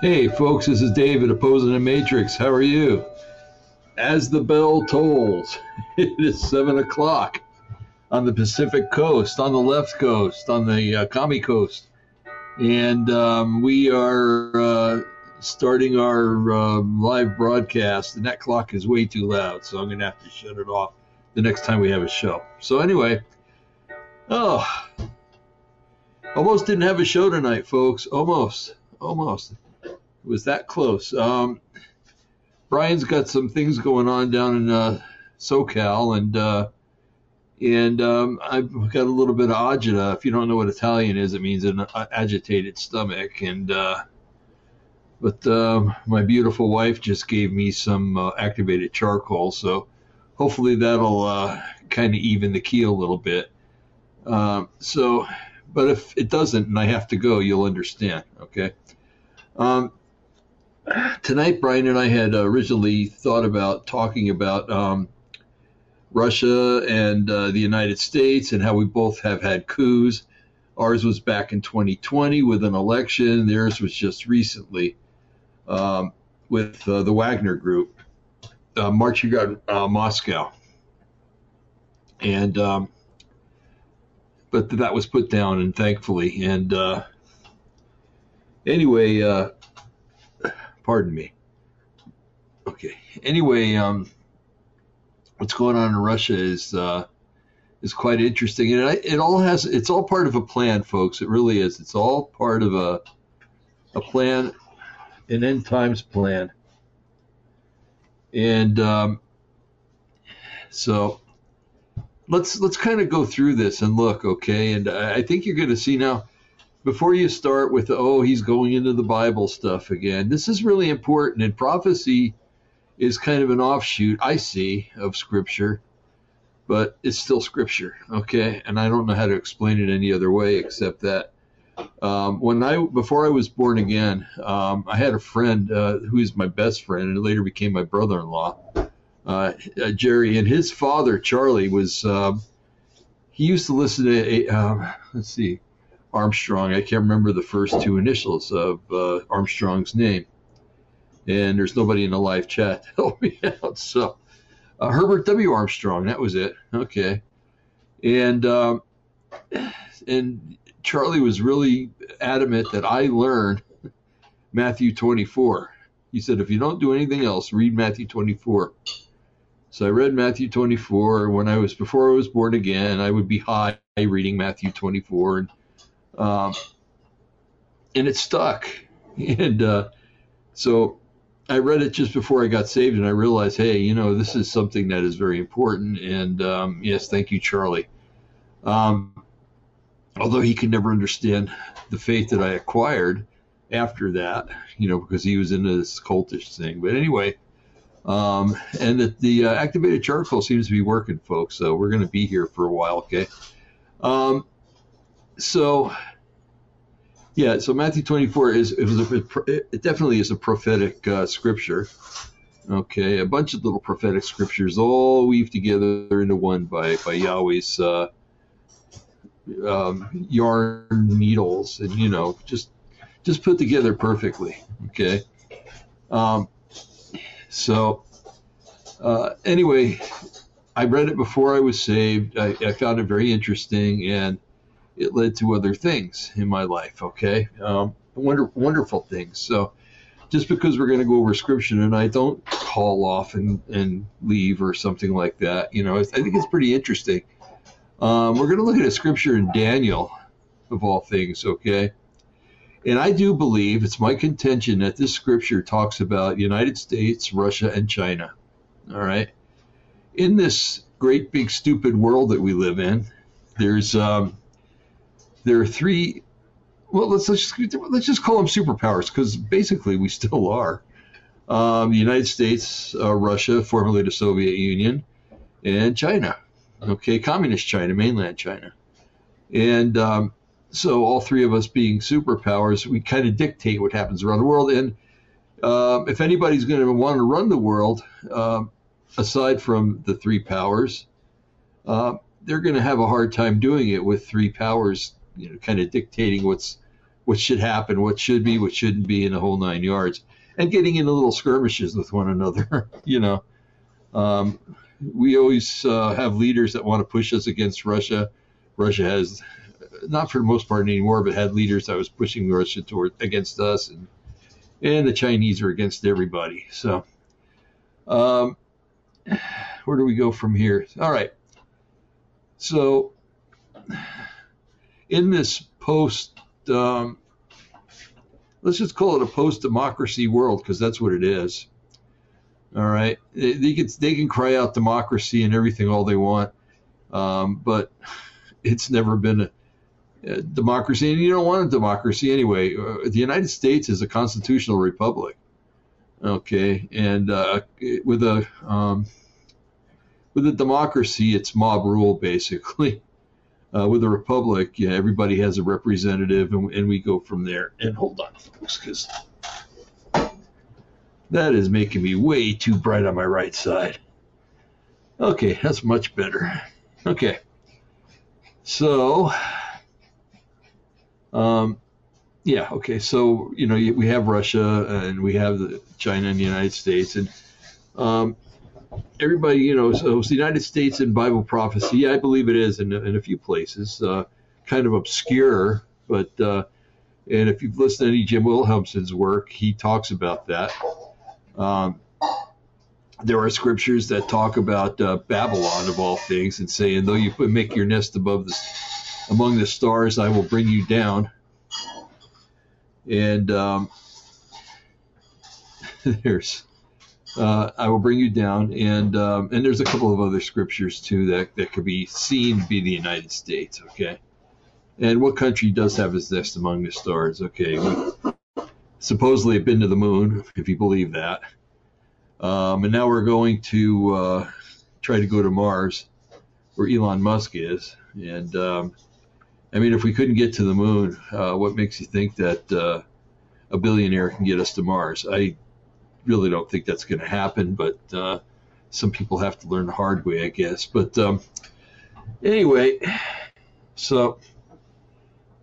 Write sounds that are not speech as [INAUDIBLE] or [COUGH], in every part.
Hey, folks, this is David opposing the Matrix. How are you? As the bell tolls, [LAUGHS] it is 7 o'clock on the Pacific coast, on the left coast, on the uh, Kami coast. And um, we are uh, starting our uh, live broadcast. The net clock is way too loud, so I'm going to have to shut it off the next time we have a show. So, anyway, oh, almost didn't have a show tonight, folks. Almost. Almost It was that close. Um, Brian's got some things going on down in uh, SoCal, and uh, and um, I've got a little bit of agita. If you don't know what Italian is, it means an agitated stomach. And uh, but um, my beautiful wife just gave me some uh, activated charcoal, so hopefully that'll uh, kind of even the key a little bit. Um, so, but if it doesn't and I have to go, you'll understand. Okay. Um, tonight, Brian and I had originally thought about talking about um, Russia and uh, the United States and how we both have had coups. Ours was back in 2020 with an election. Theirs was just recently um, with uh, the Wagner Group uh, marching on uh, Moscow. And um, but that was put down, and thankfully, and uh, anyway uh, Pardon me. Okay. Anyway, um, what's going on in Russia is uh, is quite interesting, and it, it all has it's all part of a plan, folks. It really is. It's all part of a a plan, an end times plan, and um, so let's let's kind of go through this and look, okay? And I think you're going to see now before you start with, oh, he's going into the Bible stuff again, this is really important. And prophecy is kind of an offshoot, I see, of Scripture, but it's still Scripture, okay? And I don't know how to explain it any other way except that. Um, when I before I was born again, um, I had a friend uh, who is my best friend and later became my brother-in-law, uh, uh, Jerry, and his father Charlie was. Um, he used to listen to. Um, let's see, Armstrong. I can't remember the first two initials of uh, Armstrong's name. And there's nobody in the live chat to [LAUGHS] help me out. So uh, Herbert W. Armstrong, that was it. Okay. And um, and Charlie was really adamant that I learn Matthew 24. He said, if you don't do anything else, read Matthew 24. So I read Matthew 24 when I was before I was born again. I would be high reading Matthew 24 and um, and it stuck. [LAUGHS] And uh, so I read it just before I got saved, and I realized, hey, you know, this is something that is very important. And um, yes, thank you, Charlie. Um, although he could never understand the faith that I acquired after that, you know, because he was into this cultish thing. But anyway, um, and that the uh, activated charcoal seems to be working, folks. So we're going to be here for a while, okay? Um, so yeah, so Matthew 24 is it, was a, it definitely is a prophetic uh, scripture. Okay, a bunch of little prophetic scriptures all weaved together into one by by Yahweh's uh, um, yarn needles, and you know, just just put together perfectly. Okay, um, so uh, anyway, I read it before I was saved. I, I found it very interesting, and it led to other things in my life. Okay, um, wonder, wonderful things. So just because we're going to go over scripture tonight, don't call off and, and leave or something like that. You know, I think it's pretty interesting. Um, we're going to look at a scripture in Daniel, of all things. Okay. And I do believe it's my contention that this scripture talks about United States, Russia, and China. All right. In this great big stupid world that we live in, there's um, there are three. Well, let's let's just, let's just call them superpowers because basically we still are. Um, the United States, uh, Russia, formerly the Soviet Union, and China. Okay, communist China, mainland China, and um, so all three of us being superpowers, we kind of dictate what happens around the world. And um, if anybody's going to want to run the world, um, aside from the three powers, uh, they're going to have a hard time doing it with three powers, you know, kind of dictating what's what should happen, what should be, what shouldn't be, in the whole nine yards, and getting into little skirmishes with one another. [LAUGHS] you know, um, we always uh, have leaders that want to push us against Russia. Russia has, not for the most part anymore, but had leaders that was pushing Russia toward against us, and and the Chinese are against everybody. So, um, where do we go from here? All right. So, in this post, um, let's just call it a post-democracy world because that's what it is. All right, they, they, can they can cry out democracy and everything all they want, um, but it's never been a, a, democracy, and you don't want a democracy anyway. Uh, the United States is a constitutional republic. Okay, and uh, with a um, with a democracy, it's mob rule basically. [LAUGHS] Uh, with a republic, everybody has a representative, and, and we go from there. And hold on, folks, because that is making me way too bright on my right side. Okay, that's much better. Okay, so, um, yeah, okay, so you know we have Russia and we have the China and the United States, and um, everybody, you know, so it's the United States in Bible prophecy. Yeah, I believe it is in, in a few places, uh, kind of obscure, but uh, and if you've listened to any Jim Wilhelmsen's work, he talks about that. Um, there are scriptures that talk about uh, Babylon of all things and saying, though you make your nest above the among the stars, I will bring you down. And um, [LAUGHS] there's uh, I will bring you down. And um, and there's a couple of other scriptures too that that could be seen be the United States. Okay, and what country does have its nest among the stars? Okay, supposedly have been to the moon, if you believe that. Um, and now we're going to uh, try to go to Mars, where Elon Musk is. And um, I mean, if we couldn't get to the moon, uh, what makes you think that uh, a billionaire can get us to Mars? I really don't think that's going to happen, but uh, some people have to learn the hard way, I guess. But um, anyway, so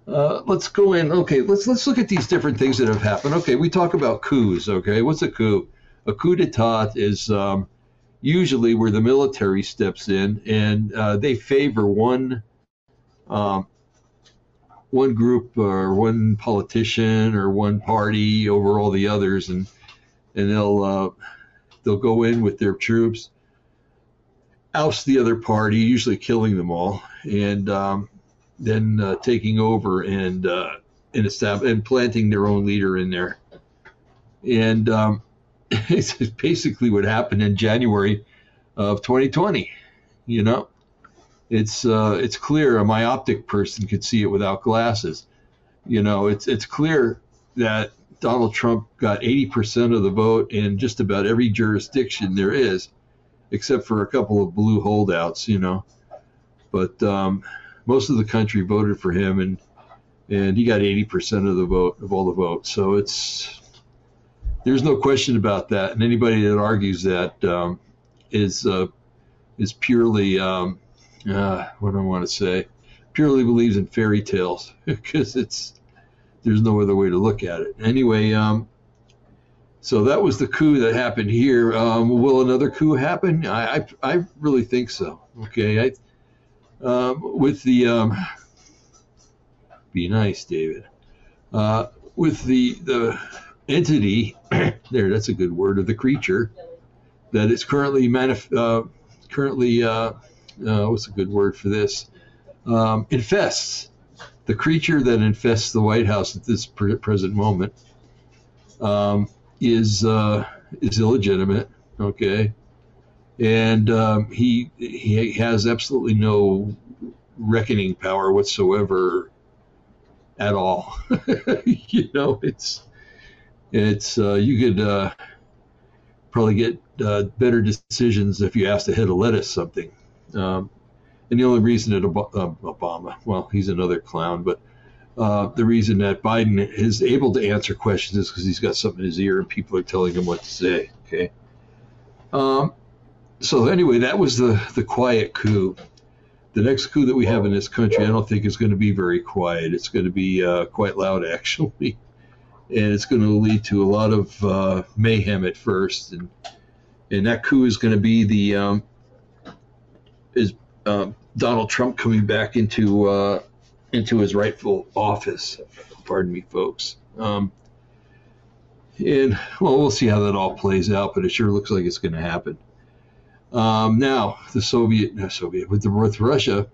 uh, let's go in. Okay, let's let's look at these different things that have happened. Okay, we talk about coups. Okay, what's a coup? A coup d'état is um, usually where the military steps in and uh, they favor one um, one group or one politician or one party over all the others, and and they'll uh, they'll go in with their troops, oust the other party, usually killing them all, and um, then uh, taking over and uh, and establish and planting their own leader in there. And um, [LAUGHS] it's basically what happened in January of 2020. You know, it's uh, it's clear a myopic person could see it without glasses. You know, it's it's clear that Donald Trump got 80% of the vote in just about every jurisdiction there is, except for a couple of blue holdouts, you know. But um, most of the country voted for him, and and he got 80% of the vote of all the votes. So it's there's no question about that. And anybody that argues that um, is uh, is purely um, uh, what do I want to say? Purely believes in fairy tales [LAUGHS] because it's there's no other way to look at it. Anyway, um, so that was the coup that happened here. Um, will another coup happen? I, I, I really think so. Okay, I, um, with the um, be nice, David. Uh, with the the entity [CLEARS THROAT] there, that's a good word of the creature that is currently manif- uh, currently uh, uh what's a good word for this um, infests the creature that infests the White House at this present moment um, is uh, is illegitimate. Okay, and um, he he has absolutely no reckoning power whatsoever at all. [LAUGHS] you know, it's it's uh, you could uh, probably get uh, better decisions if you asked a head of lettuce something. Um, and the only reason that uh, Obama, well, he's another clown, but uh, the reason that Biden is able to answer questions is because he's got something in his ear and people are telling him what to say. Okay. Um, so anyway, that was the the quiet coup. The next coup that we have in this country, I don't think is going to be very quiet. It's going to be uh, quite loud, [LAUGHS] actually, and it's going to lead to a lot of uh, mayhem at first, and and that coup is going to be the um, is uh, Donald Trump coming back into uh, into his rightful office. Pardon me, folks. Um, and well, we'll see how that all plays out, but it sure looks like it's going to happen. Um, now, the Soviet, no, Soviet, with the with Russia,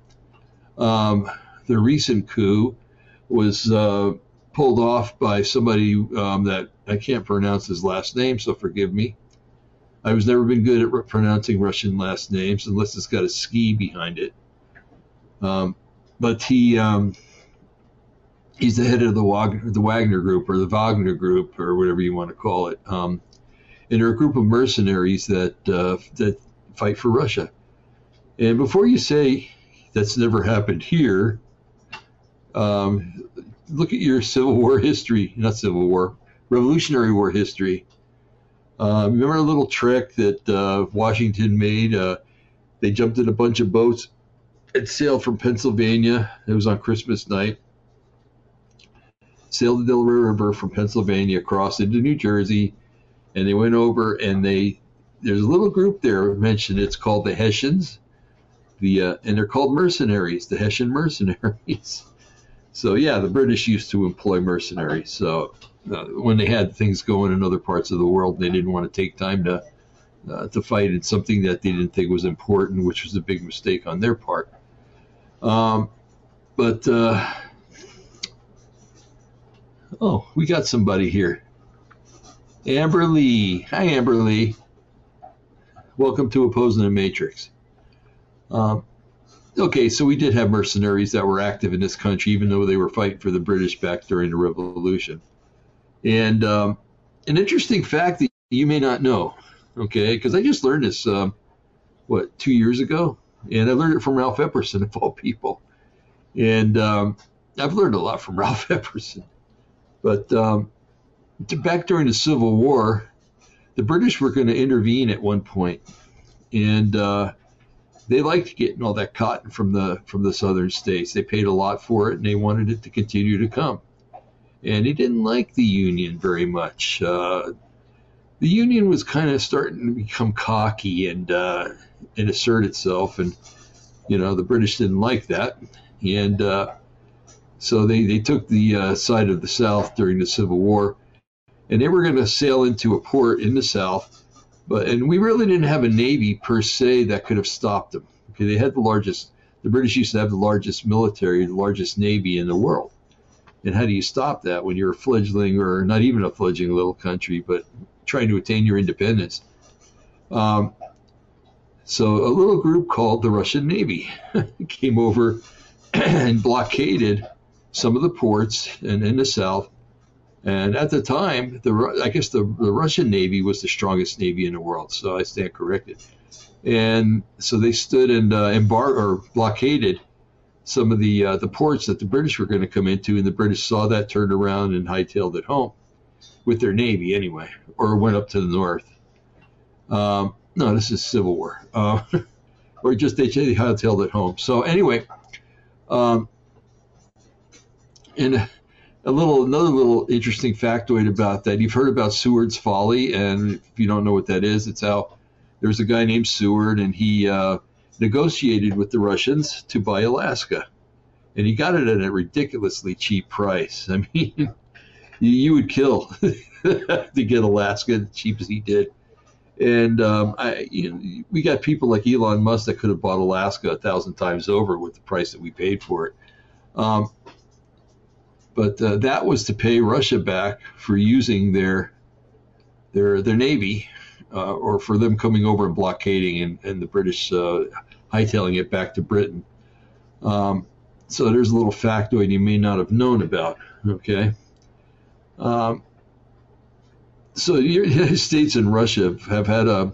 um, the recent coup was uh, pulled off by somebody um, that I can't pronounce his last name, so forgive me. I was never been good at pronouncing Russian last names unless it's got a ski behind it. Um, but he um, he's the head of the Wagner, the Wagner Group or the Wagner Group or whatever you want to call it. Um, and they're a group of mercenaries that uh, that fight for Russia. And before you say that's never happened here, um, look at your Civil War history, not Civil War, Revolutionary War history. Uh, remember a little trick that uh, Washington made? Uh, they jumped in a bunch of boats and sailed from Pennsylvania. It was on Christmas night. Sailed the Delaware River from Pennsylvania across into New Jersey, and they went over and they there's a little group there mentioned. It's called the Hessians, the uh, and they're called mercenaries, the Hessian mercenaries. [LAUGHS] so yeah, the British used to employ mercenaries. So uh, when they had things going in other parts of the world, they didn't want to take time to uh, to fight in something that they didn't think was important, which was a big mistake on their part. Um, but uh, oh, we got somebody here. Amber Lee. Hi, Amber Lee. Welcome to Opposing the Matrix. Um, okay, so we did have mercenaries that were active in this country, even though they were fighting for the British back during the Revolution. And um, an interesting fact that you may not know, okay, because I just learned this, um, what, two years ago? And I learned it from Ralph Epperson, [LAUGHS] of all people. And um, I've learned a lot from [LAUGHS] Ralph Epperson. But um, back during the Civil War, the British were going to intervene at one point, and uh, they liked getting all that cotton from the from the southern states. They paid a lot for it, and they wanted it to continue to come and he didn't like the Union very much. Uh, the Union was kind of starting to become cocky and uh, and assert itself, and you know the British didn't like that, and uh, so they they took the uh, side of the South during the Civil War, and they were going to sail into a port in the South, but and we really didn't have a navy per se that could have stopped them. Okay, they had the largest. The British used to have the largest military, the largest navy in the world and how do you stop that when you're a fledgling or not even a fledgling little country, but trying to attain your independence? Um, so a little group called the Russian Navy [LAUGHS] came over [CLEARS THROAT] and blockaded some of the ports and in the south. And at the time, the I guess the, the Russian Navy was the strongest navy in the world. So I stand corrected. And so they stood and uh, embar- or blockaded some of the uh, the ports that the British were going to come into, and the British saw that, turned around, and hightailed it home with their navy anyway, or went up to the north. Um, no, this is Civil War, uh, [LAUGHS] or just they, they hightailed it home. So anyway, um, and a little another little interesting factoid about that. You've heard about Seward's Folly, and if you don't know what that is, it's how there's a guy named Seward, and he uh, negotiated with the Russians to buy Alaska. And he got it at a ridiculously cheap price. [LAUGHS] I mean, you, you would kill [LAUGHS] to get Alaska as cheap as he did. And um, I, you know, we got people like Elon Musk that could have bought Alaska a thousand times over with the price that we paid for it. Um, but uh, that was to pay Russia back for using their their their navy, uh, or for them coming over and blockading and, and the British uh, hightailing it back to Britain. Um, so there's a little factoid you may not have known about. Okay. Um, so the United [LAUGHS] States and Russia have had a,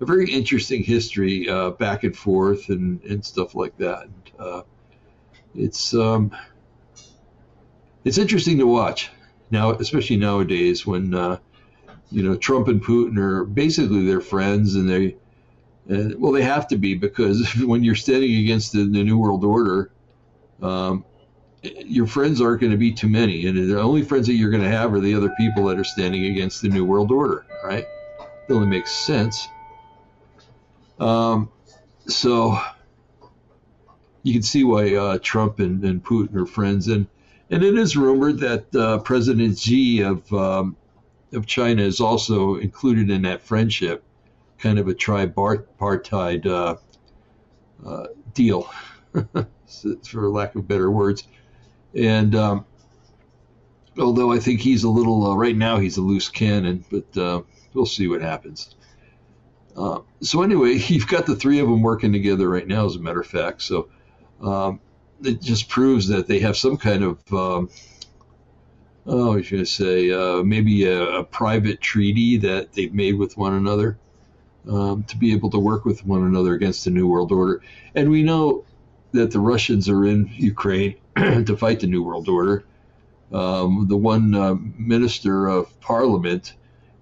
a very interesting history uh, back and forth and, and stuff like that. And, uh, it's um, it's interesting to watch now, especially nowadays when uh, you know Trump and Putin are basically their friends and they And, well, they have to be because [LAUGHS] when you're standing against the, the New World Order, um, your friends aren't going to be too many, and the only friends that you're going to have are the other people that are standing against the New World Order, right? It only makes sense. Um, so you can see why uh, Trump and, and, Putin are friends, and and it is rumored that uh, President Xi of um, of China is also included in that friendship, kind of a tripartite uh, uh deal, [LAUGHS] for lack of better words. And um, although I think he's a little uh, right now, he's a loose cannon, but uh, we'll see what happens. Uh, so anyway, [LAUGHS] you've got the three of them working together right now, as a matter of fact. So um, it just proves that they have some kind of um, oh, I was going to say uh, maybe a, a, private treaty that they've made with one another um, to be able to work with one another against the New World Order. And we know that the Russians are in Ukraine [CLEARS THROAT] to fight the New World Order. Um, the one uh, minister of parliament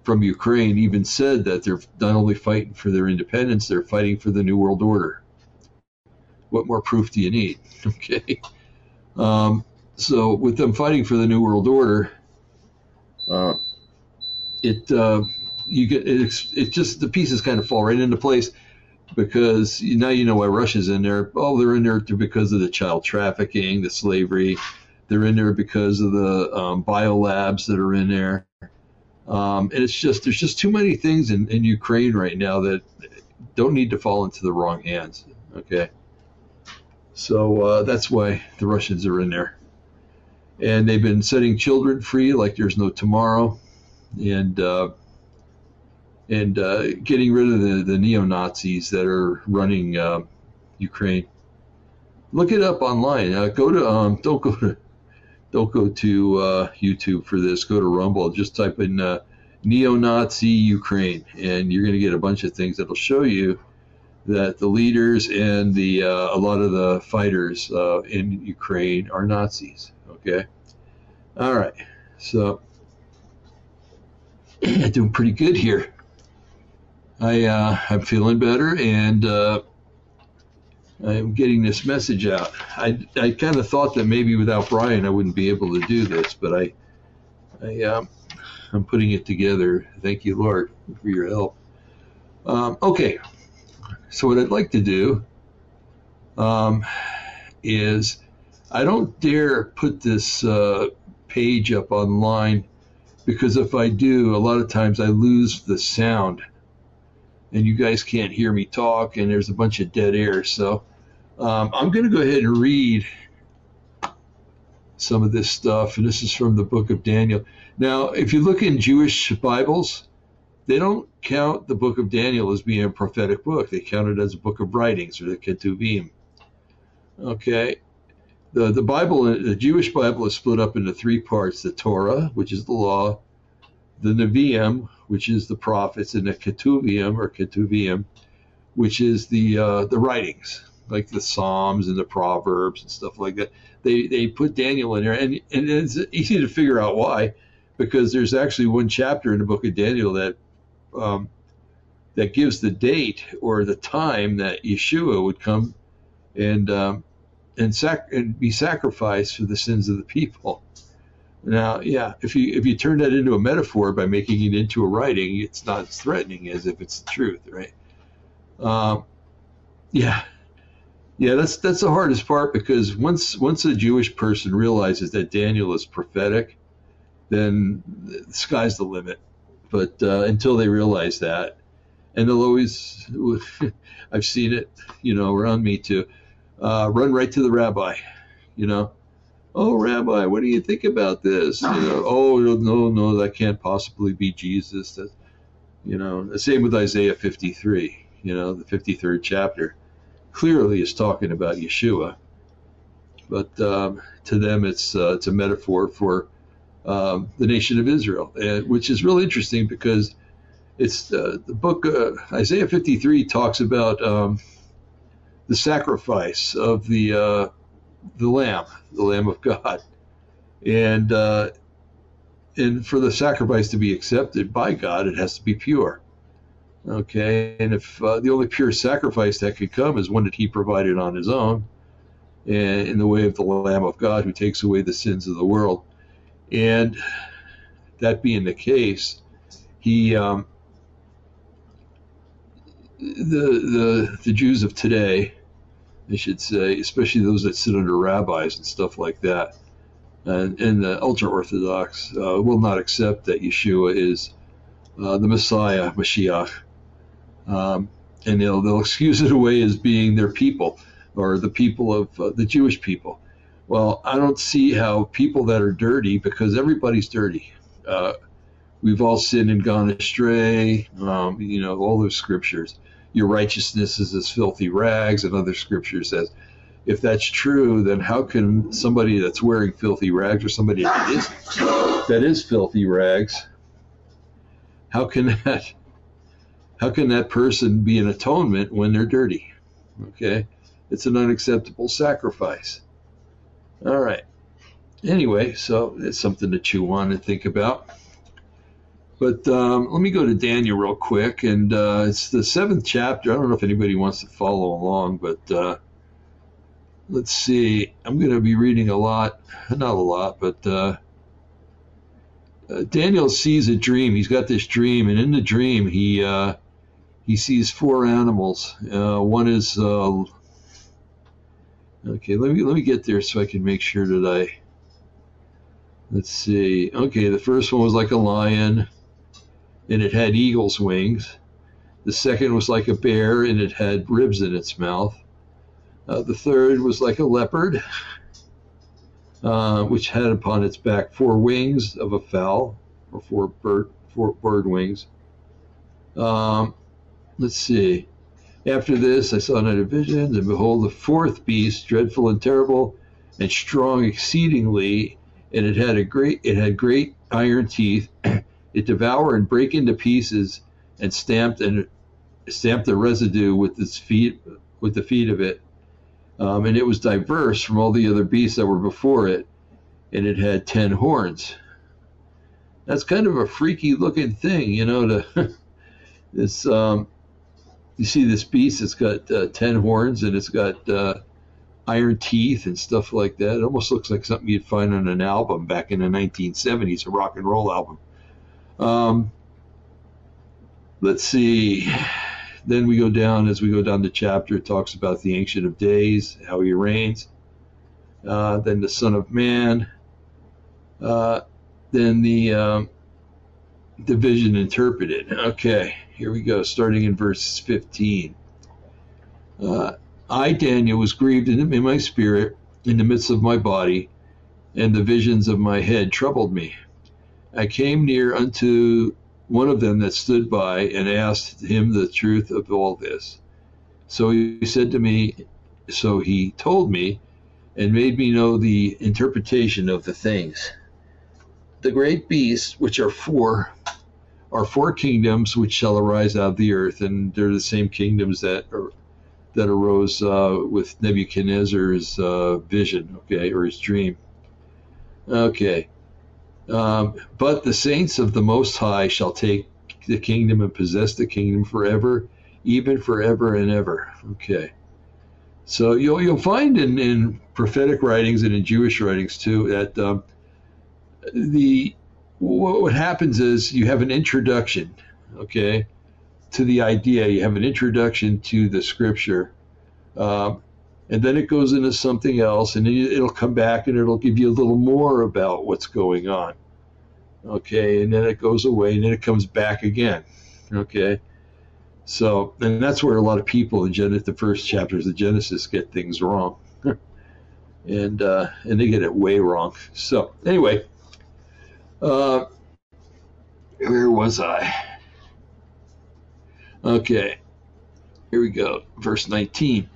from Ukraine even said that they're not only fighting for their independence, they're fighting for the New World Order. What more proof do you need? [LAUGHS] Okay. Um, so with them fighting for the New World Order, uh, it uh, you get it, it just the pieces kind of fall right into place because now you know why Russia's in there. Oh, they're in there because of the child trafficking, the slavery. They're in there because of the um, biolabs that are in there. Um, and it's just there's just too many things in, in Ukraine right now that don't need to fall into the wrong hands. Okay, so uh, that's why the Russians are in there, and they've been setting children free like there's no tomorrow, and uh, and uh, getting rid of the, the neo Nazis that are running uh, Ukraine. Look it up online. Uh, go to um, [LAUGHS] don't go to don't go to uh, YouTube for this. Go to Rumble. Just type in uh, neo-Nazi Ukraine, and you're going to get a bunch of things that'll show you that the leaders and the uh, a lot of the fighters in Ukraine are Nazis. Okay. All right. So [CLEARS THROAT] doing pretty good here. I uh, I'm feeling better and uh, I'm getting this message out. I I kind of thought that maybe without Brian I wouldn't be able to do this, but I I um, I'm putting it together. Thank you, Lord, for your help. Um, okay, so what I'd like to do um, is I don't dare put this uh, page up online because if I do, a lot of times I lose the sound and you guys can't hear me talk, and there's a bunch of dead air. So um, I'm going to go ahead and read some of this stuff, and this is from the book of Daniel. Now, if you look in Jewish Bibles, they don't count the book of Daniel as being a prophetic book. They count it as a book of writings or the Ketuvim. Okay. The, the Bible, the Jewish Bible is split up into three parts the Torah, which is the law, the Nevi'im, which is the prophets, and the Ketuvim or Ketuvim, which is the uh, the writings, like the Psalms and the Proverbs and stuff like that. They they put Daniel in there, and and it's easy to figure out why, because there's actually one chapter in the book of Daniel that um, that gives the date or the time that Yeshua would come and um, and, sac- and be sacrificed for the sins of the people. Now, yeah, if you if you turn that into a metaphor by making it into a writing, it's not as threatening as if it's the truth, right? Um, yeah, yeah, that's that's the hardest part because once once a Jewish person realizes that Daniel is prophetic, then the sky's the limit. But uh, until they realize that, and they'll always, [LAUGHS] I've seen it, you know, around me too, uh, run right to the rabbi, you know. Oh rabbi what do you think about this? You know [LAUGHS] oh no no that can't possibly be jesus. That you know the same with isaiah 53 you know the 53rd chapter. Clearly is talking about yeshua. But um, to them it's uh, it's a metaphor for um, the nation of israel and, which is really interesting because it's uh, the book uh, isaiah 53 talks about um, the sacrifice of the uh, the Lamb, the Lamb of God, and uh, and for the sacrifice to be accepted by God, it has to be pure. Okay, and if uh, the only pure sacrifice that could come is one that he provided on his own, and in the way of the Lamb of God who takes away the sins of the world. And that being the case, he um, the the the Jews of today, I should say, especially those that sit under rabbis and stuff like that, and, and the ultra orthodox uh, will not accept that Yeshua is uh, the Messiah, Mashiach, um, and they'll they'll [LAUGHS] excuse it away as being their people or the people of uh, the Jewish people. Well, I don't see how people that are dirty, because everybody's dirty. Uh, we've all sinned and gone astray. Um, you know, all those scriptures. Your righteousness is as filthy rags, and other scriptures says. If that's true, then how can somebody that's wearing filthy rags or somebody that is that is filthy rags, how can that how can that person be an atonement when they're dirty? Okay, it's an unacceptable sacrifice. All right. Anyway, so it's something to chew on and think about. But um, let me go to Daniel real quick, and uh, it's the seventh chapter. I don't know if anybody wants to follow along, but uh, let's see. I'm going to be reading a lot, not a lot, but uh, uh, Daniel sees a dream. He's got this dream, and in the dream, he uh, he sees four animals. Uh, one is okay. Let me let me get there so I can make sure that I. Let's see. Okay, the first one was like a lion and it had eagle's wings. The second was like a bear, and it had ribs in its mouth. Uh, the third was like a leopard, uh, which had upon its back four wings of a fowl, or four bird, four bird wings. Um, let's see. After this, I saw another vision, and behold, the fourth beast, dreadful and terrible, and strong exceedingly, and it had a great, it had great iron teeth. [CLEARS THROAT] It devoured and brake into pieces and stamped and stamped the residue with its feet with the feet of it. Um, and it was diverse from all the other beasts that were before it, and it had ten horns. That's kind of a freaky looking thing, you know. To [LAUGHS] this, um, you see this beast. It's got uh, ten horns and it's got uh, iron teeth and stuff like that. It almost looks like something you'd find on an album back in the 1970s, a rock and roll album. Um, let's see. Then we go down, as we go down the chapter, it talks about the Ancient of Days, how he reigns. Uh, then the Son of Man. Uh, then the um, division interpreted. Okay, here we go, starting in verse 15. Uh, I, Daniel, was grieved in, in my spirit in the midst of my body, and the visions of my head troubled me. I came near unto one of them that stood by and asked him the truth of all this. So he said to me, so he told me and made me know the interpretation of the things. The great beasts, which are four, are four kingdoms which shall arise out of the earth, and they're the same kingdoms that are, that arose uh, with Nebuchadnezzar's uh, vision, okay, or his dream. Okay. Um, but the saints of the Most High shall take the kingdom and possess the kingdom forever, even forever and ever. Okay. So you'll you'll find in, in prophetic writings and in Jewish writings too that um, the what what happens is you have an introduction, okay, to the idea. You have an introduction to the scripture, um, and then it goes into something else, and it'll come back and it'll give you a little more about what's going on. Okay, and then it goes away, and then it comes back again. Okay, so and that's where a lot of people in Genesis, the first chapters of Genesis, get things wrong, [LAUGHS] and uh, and they get it way wrong. So anyway, uh, where was I? Okay, here we go, verse 19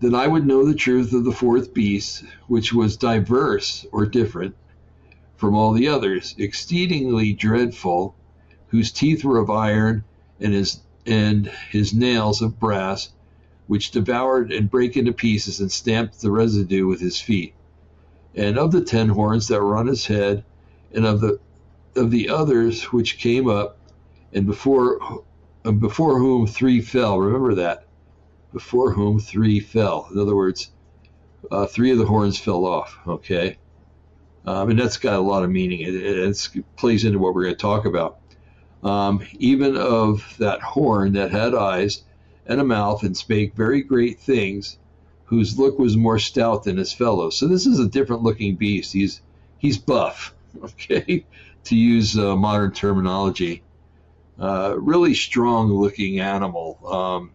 that I would know the truth of the fourth beast, which was diverse or different from all the others, exceedingly dreadful, whose teeth were of iron and his and his nails of brass, which devoured and brake into pieces and stamped the residue with his feet. And of the ten horns that were on his head, and of the of the others which came up, and before before whom three fell. Remember that. Before whom three fell. In other words, uh, three of the horns fell off. Okay. Um, and that's got a lot of meaning. It, it, it plays into what we're going to talk about. Um, even of that horn that had eyes and a mouth and spake very great things, whose look was more stout than his fellows. So this is a different looking beast. He's he's buff, [LAUGHS] okay, to use uh, modern terminology. Uh, really strong looking animal um,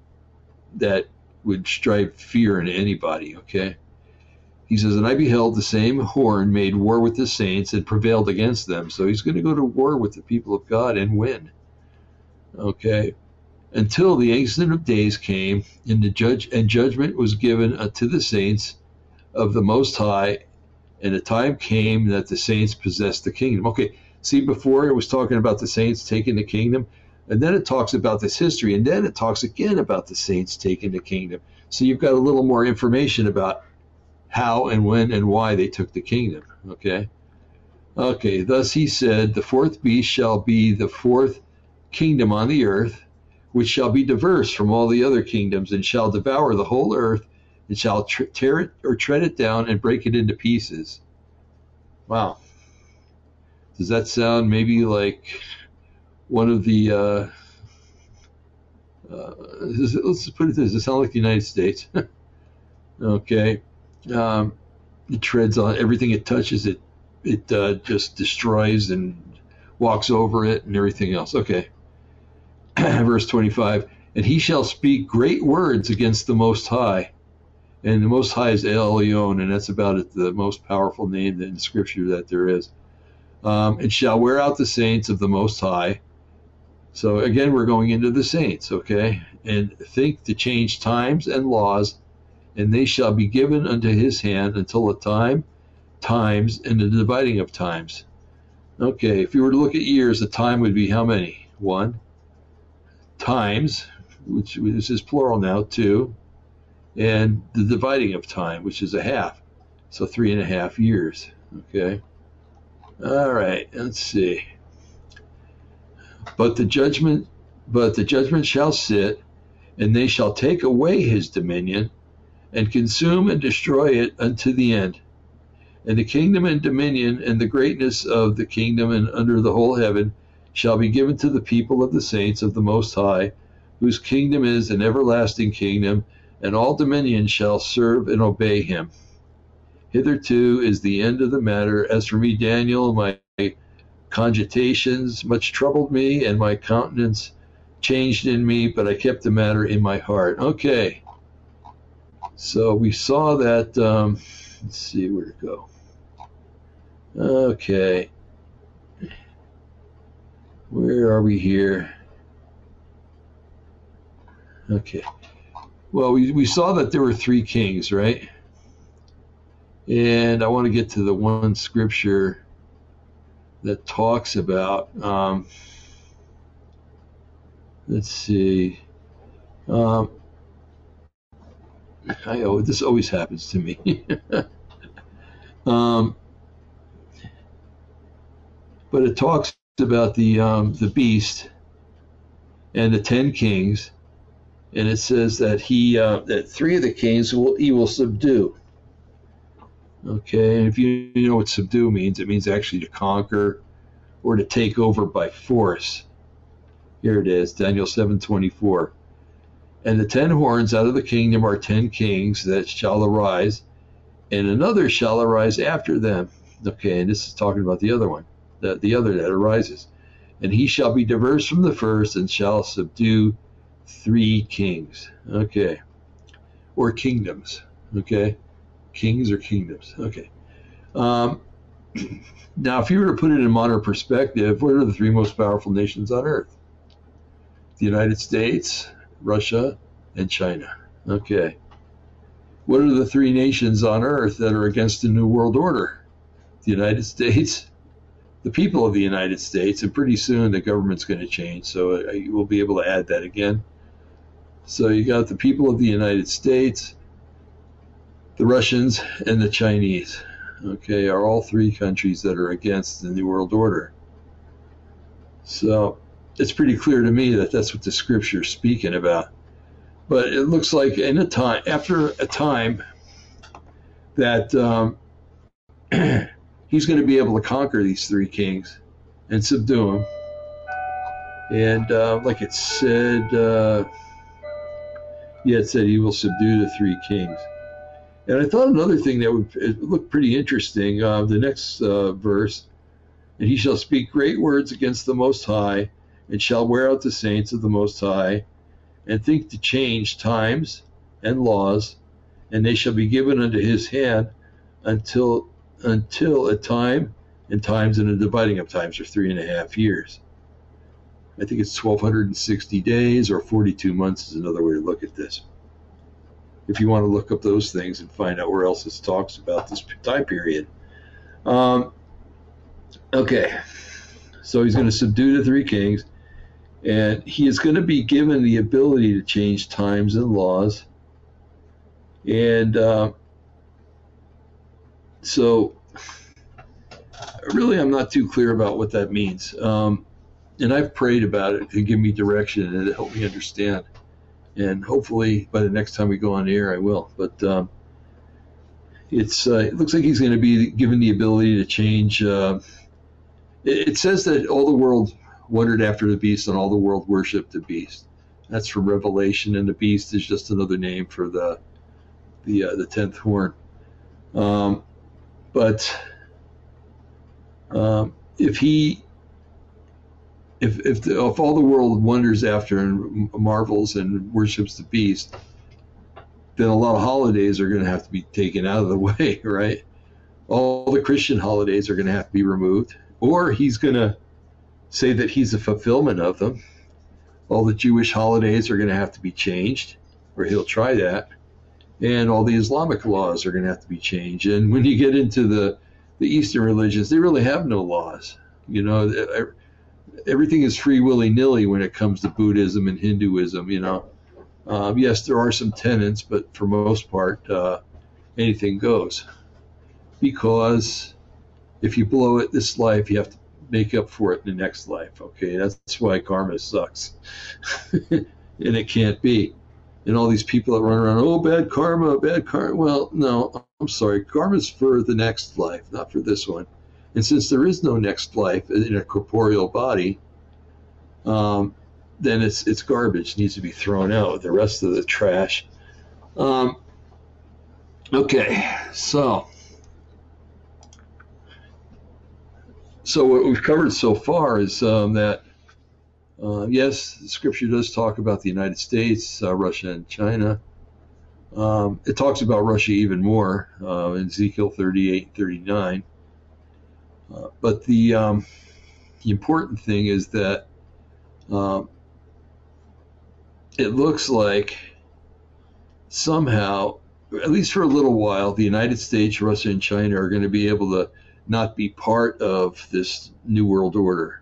that would strike fear in anybody, okay? He says, And I beheld the same horn made war with the saints and prevailed against them. So he's going to go to war with the people of God and win. Okay. Until the Ancient of Days came, and the judge and judgment was given unto the saints of the Most High, and the time came that the saints possessed the kingdom. Okay, see, before it was talking about the saints taking the kingdom, and then it talks about this history, and then it talks again about the saints taking the kingdom. So you've got a little more information about how and when and why they took the kingdom. Okay. Okay, thus he said, The fourth beast shall be the fourth kingdom on the earth, which shall be diverse from all the other kingdoms, and shall devour the whole earth, and shall tr- tear it or tread it down and break it into pieces. Wow. Does that sound maybe like one of the, uh, uh, let's put it this, does it sound like the United States? [LAUGHS] okay. Um, it treads on everything it touches, it, it uh, just destroys and walks over it and everything else. Okay. [CLEARS THROAT] Verse 25 And he shall speak great words against the Most High. And the Most High is El Elyon, and that's about it, the most powerful name in Scripture that there is. Um, and shall wear out the saints of the Most High. So again, we're going into the saints, okay? And think to change times and laws, and they shall be given unto his hand until the time, times, and the dividing of times. Okay, if you were to look at years, the time would be how many? One. Times, which, which is plural now, two. And the dividing of time, which is a half. So three and a half years. Okay. All right, let's see. But the judgment, but the judgment shall sit, and they shall take away his dominion, and consume and destroy it unto the end. And the kingdom and dominion and the greatness of the kingdom and under the whole heaven shall be given to the people of the saints of the Most High, whose kingdom is an everlasting kingdom, and all dominion shall serve and obey him. Hitherto is the end of the matter. As for me, Daniel, my cogitations much troubled me, and my countenance changed in me, but I kept the matter in my heart. Okay. So we saw that. Um, let's see where to go. Okay. Where are we here? Okay. Well, we, we saw that there were three kings, right? And I want to get to the one scripture that talks about, um, let's see. Um, I know this always happens to me. [LAUGHS] um, but it talks about the um, the beast and the ten kings, and it says that he uh, that three of the kings will he will subdue. Okay, and if you, you know what subdue means, it means actually to conquer or to take over by force. Here it is, Daniel 7:24. And the ten horns out of the kingdom are ten kings that shall arise, and another shall arise after them. Okay, and this is talking about the other one, the, the other that arises. And he shall be diverse from the first and shall subdue three kings. Okay. Or kingdoms. Okay. Kings or kingdoms. Okay. Um, [CLEARS THROAT] now, if you were to put it in modern perspective, what are the three most powerful nations on earth? The United States, Russia, and China. Okay. What are the three nations on earth that are against the New World Order? The United States, the people of the United States, and pretty soon the government's going to change, so we'll be able to add that again. So you got the people of the United States, the Russians, and the Chinese. Okay, are all three countries that are against the New World Order. So it's pretty clear to me that that's what the scripture is speaking about. But it looks like in a time after a time that um, [CLEARS THROAT] he's going to be able to conquer these three kings and subdue them. And uh, like it said, uh, yeah, it said he will subdue the three kings. And I thought another thing that would look pretty interesting, uh, the next uh, verse, and he shall speak great words against the Most High, and shall wear out the saints of the Most High, and think to change times and laws, and they shall be given unto his hand until until a time and times and a dividing of times are three and a half years. I think it's 1,260 days or 42 months is another way to look at this. If you want to look up those things and find out where else it talks about this time period. Um, okay, so he's going to subdue the three kings, and he is going to be given the ability to change times and laws. And uh, so, really, I'm not too clear about what that means. Um, and I've prayed about it to give me direction and help me understand. And hopefully, by the next time we go on air, I will. But um, it's uh, it looks like he's going to be given the ability to change. Uh, it, it, says that all the world wondered after the beast, and all the world worshipped the beast. That's from Revelation, and the beast is just another name for the the uh, the tenth horn. Um, but um, if he if if, the, if all the world wonders after and marvels and worships the beast, then a lot of holidays are going to have to be taken out of the [LAUGHS] way, right? All the Christian holidays are going to have to be removed, or he's going to say that he's a fulfillment of them. All the Jewish holidays are going to have to be changed, or he'll try that, and all the Islamic laws are going to have to be changed. And when you get into the the Eastern religions, they really have no laws. You know, everything is free willy nilly when it comes to Buddhism and Hinduism. You know, um, yes, there are some tenets, but for most part, uh, anything goes. Because if you blow it this life, you have to make up for it in the next life. Okay, that's why karma sucks, [LAUGHS] and it can't be. And all these people that run around, oh, bad karma, bad karma. Well, no, I'm sorry. Karma's for the next life, not for this one. And since there is no next life in a corporeal body, um, then it's it's garbage. It needs to be thrown out. The rest of the trash. Um, okay, so so what we've covered so far is um, that uh, yes, Scripture does talk about the United States, uh, Russia, and China. Um, it talks about Russia even more uh, in Ezekiel 38 39. Uh, but the, um, the important thing is that um, it looks like somehow, at least for a little while, the United States, Russia, and China are going to be able to not be part of this new world order.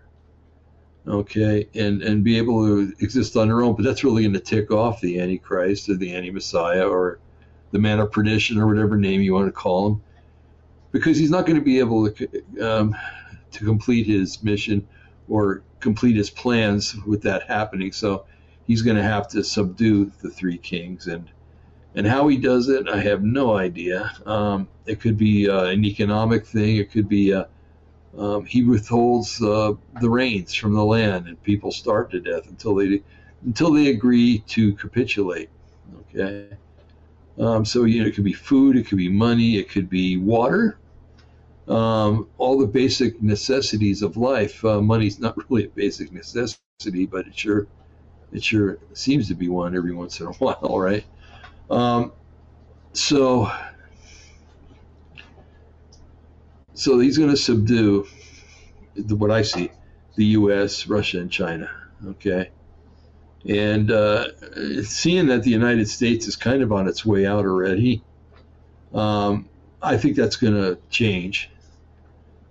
Okay, and and be able to exist on their own, but that's really going to tick off the Antichrist or the Anti-Messiah or the man of perdition or whatever name you want to call him because he's not going to be able to um, to complete his mission or complete his plans with that happening. So he's going to have to subdue the three kings and and how he does it, I have no idea. Um, it could be uh, an economic thing. It could be uh, um, he withholds uh, the rains from the land, and people starve to death until they until they agree to capitulate. Okay. Um, so you know, it could be food, it could be money, it could be water, um, all the basic necessities of life. Uh, money's not really a basic necessity, but it sure it sure seems to be one every once in a [LAUGHS] while, right? Um, so so he's going to subdue what I see, the U.S., Russia, and China. Okay. And uh, seeing that the United States is kind of on its way out already, um, I think that's going to change.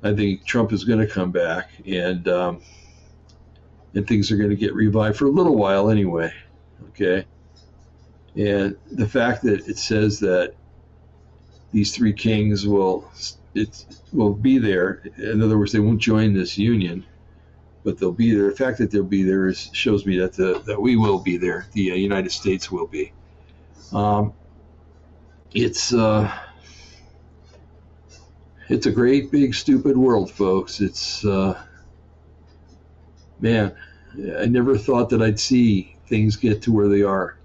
I think Trump is going to come back, and um, and things are going to get revived for a little while anyway. Okay, and the fact that it says that these three kings will it will be there. In other words, they won't join this union. but they'll be there. The fact that they'll be there is, shows me that the, that we will be there. The uh, United States will be. Um, it's uh, it's a great big stupid world, folks. It's uh, man, I never thought that I'd see things get to where they are,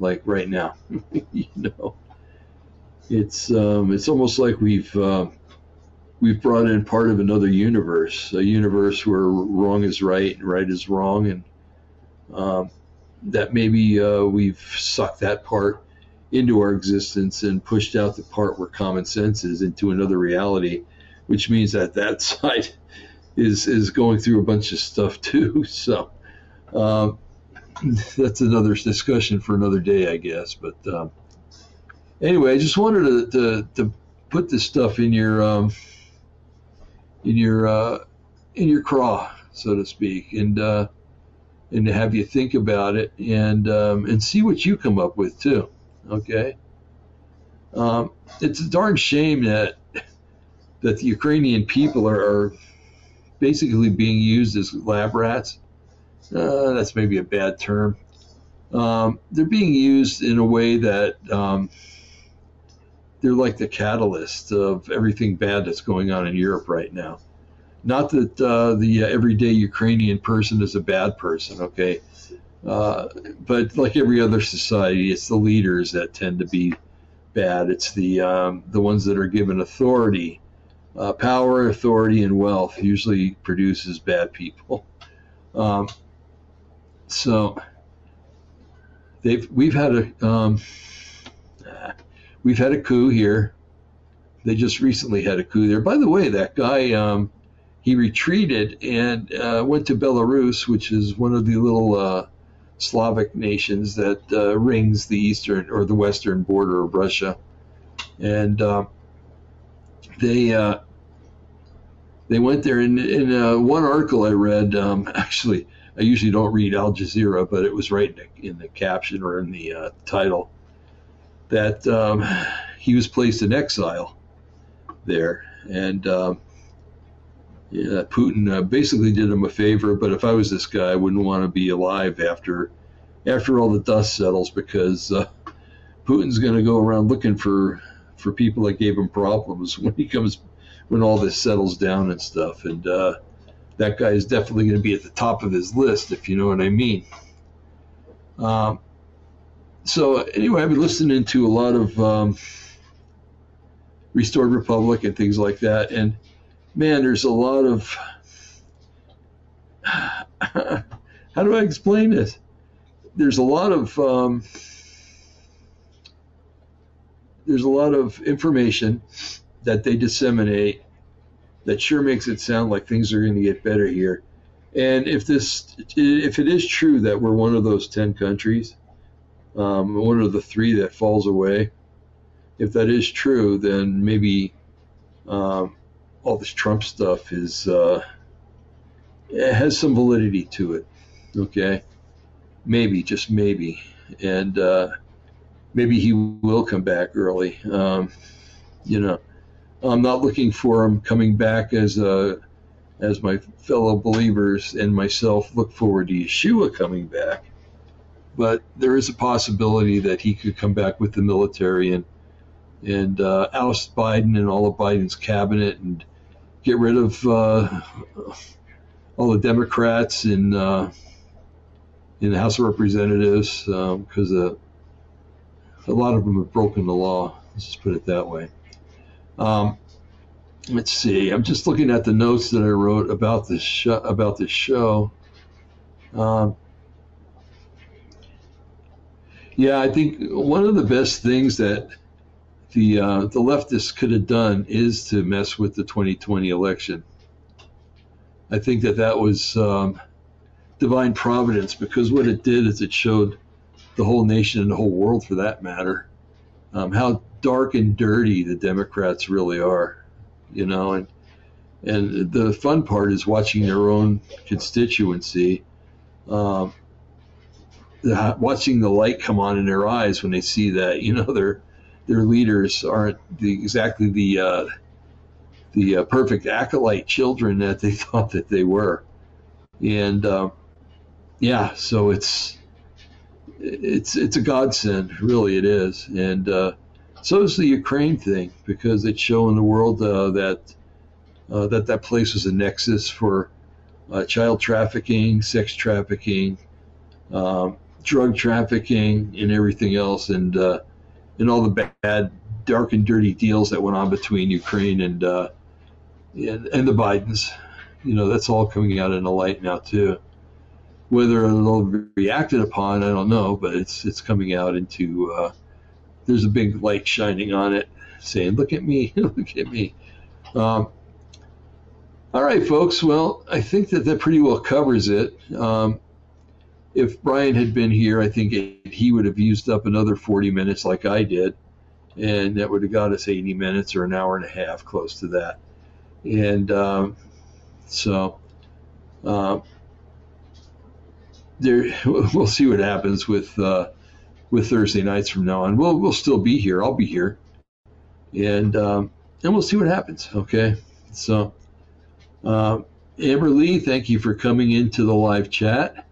like right now. [LAUGHS] you know, it's um, it's almost like we've uh, we've brought in part of another universe, a universe where wrong is right and right is wrong, and um, that maybe uh, we've sucked that part into our existence and pushed out the part where common sense is into another reality, which means that that [LAUGHS] side is is going through a bunch of stuff too. [LAUGHS] So um, that's another discussion for another day, I guess. But um, anyway, I just wanted to, to, to put this stuff in your um, in your uh, in your craw, so to speak, and uh, and to have you think about it and um, and see what you come up with too. Okay, um, it's a darn shame that that the Ukrainian people are, are basically being used as lab rats. Uh, that's maybe a bad term. Um, they're being used in a way that um, they're like the catalyst of everything bad that's going on in Europe right now. Not that uh, the uh, everyday Ukrainian person is a bad person, okay? Uh, but like every other society, it's the leaders that tend to be bad. It's the um, the ones that are given authority, uh, power, authority, and wealth usually produces bad people. Um, so they've we've had a um, we've had a coup here. They just recently had a coup there. By the way, that guy um, he retreated and uh, went to Belarus, which is one of the little uh, Slavic nations that uh, rings the eastern or the western border of Russia, and uh, they uh, they went there. In, in uh, one article I read, um, [LAUGHS] actually, I usually don't read Al Jazeera, but it was right in the, in the caption or in the title that um, he was placed in exile there, and um, yeah, Putin uh, basically did him a favor. But if I was this guy, I wouldn't want to be alive after after all the dust settles, because uh, Putin's going to go around looking for for people that gave him problems [LAUGHS] when he comes when all this settles down and stuff. And uh, that guy is definitely going to be at the top of his list, if you know what I mean. Um, so anyway, I've been listening to a lot of um, Restored Republic and things like that, and man, there's a lot of [SIGHS] how do I explain this? There's a lot of um, there's a lot of information that they disseminate that sure makes it sound like things are going to get better here. And if this, if it is true that we're one of those ten countries, um, one of the three that falls away. If that is true, then maybe um, all this Trump stuff is uh, has some validity to it. Okay, maybe just maybe, and uh, maybe he will come back early. Um, you know, I'm not looking for him coming back as a as my fellow believers and myself look forward to Yeshua coming back but there is a possibility that he could come back with the military and and uh, oust Biden and all of Biden's cabinet and get rid of uh, all the Democrats in uh, in the House of Representatives because um, a lot of them have broken the law. Let's just put it that way. Um, let's see. I'm just looking at the notes that I wrote about this show. About this show. Um, yeah, I think one of the best things that the uh, the leftists could have done is to mess with the 2020 election. I think that that was um, divine providence because what it did is it showed the whole nation and the whole world, for that matter, um, how dark and dirty the Democrats really are. You know, and and the fun part is watching their own constituency. Um, watching the light come on in their eyes when they see that you know their their leaders aren't the, exactly the uh, the uh, perfect acolyte children that they [LAUGHS] thought that they were, and uh, yeah, so it's it's it's a godsend, really it is, and uh, so is the Ukraine thing because it's showing the world uh, that uh, that that place was a nexus for child trafficking, sex trafficking, um, drug trafficking, and everything else, and and all the bad, dark and dirty deals that went on between Ukraine and uh, and, and the Bidens. You know, that's all coming out in the light now too. Whether it'll be reacted upon, I don't know, but it's it's coming out into. Uh, there's a big light shining on it, saying, "Look at me, [LAUGHS] look at me." Um, all right, folks. Well, I think that that pretty well covers it. Um, if Brian had been here, I think it, he would have used up another 40 minutes like I did, and that would have got us 80 minutes or an hour and a half, close to that. And um, so uh, there, [LAUGHS] we'll see what happens with uh, with Thursday nights from now on. We'll we'll still be here. I'll be here, and um, and we'll see what happens. Okay, so. Uh, Amber Lee, thank you for coming into the live chat.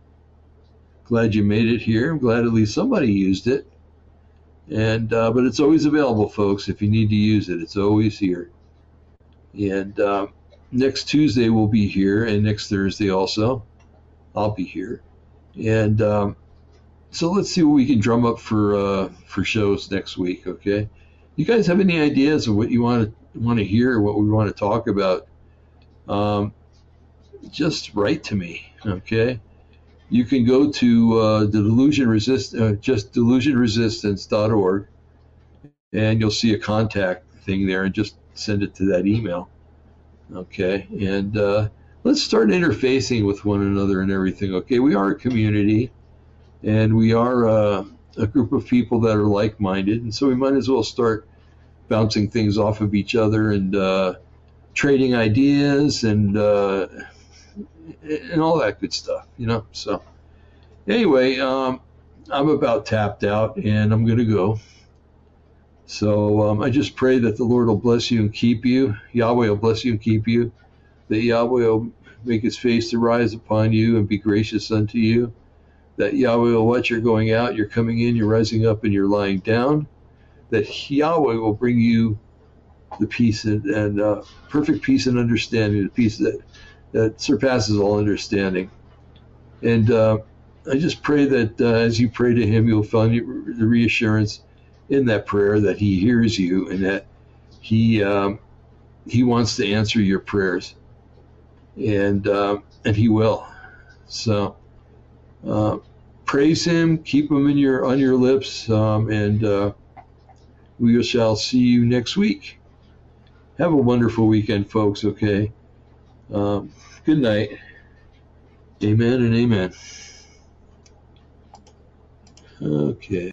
Glad you made it here. I'm glad at least somebody used it. And uh, but it's always available, folks. If you need to use it, it's always here. And uh, next Tuesday we'll be here, and next Thursday also, I'll be here. And um, so let's see what we can drum up for uh, for shows next week. Okay, you guys have any ideas of what you want to want to hear, what we want to talk about? Um, just write to me. Okay, you can go to uh, the delusion resist uh, just delusionresistance.org, and you'll see a contact thing there, and just send it to that email. Okay, and uh, let's start interfacing with one another and everything. Okay, we are a community, and we are uh, a group of people that are like-minded, and so we might as well start bouncing things off of each other and uh, trading ideas and uh, and all that good stuff, you know. So anyway, um, I'm about tapped out, and I'm going to go. So um, I just pray that the Lord will bless you and keep you. Yahweh will bless you and keep you. That Yahweh will make his face to rise upon you and be gracious unto you. That Yahweh will watch you're going out, you're coming in, you're rising up, and you're lying down. That Yahweh will bring you the peace and, and uh, perfect peace and understanding, the peace that, that surpasses all understanding. And uh, I just pray that uh, as you pray to Him, you'll find the reassurance in that prayer that He hears you and that He um, He wants to answer your prayers, and um, and He will. So uh, praise Him, keep Him in your on your lips, um, and uh, we shall see you next week. Have a wonderful weekend, folks. Okay. Um, good night. Amen and amen. Okay.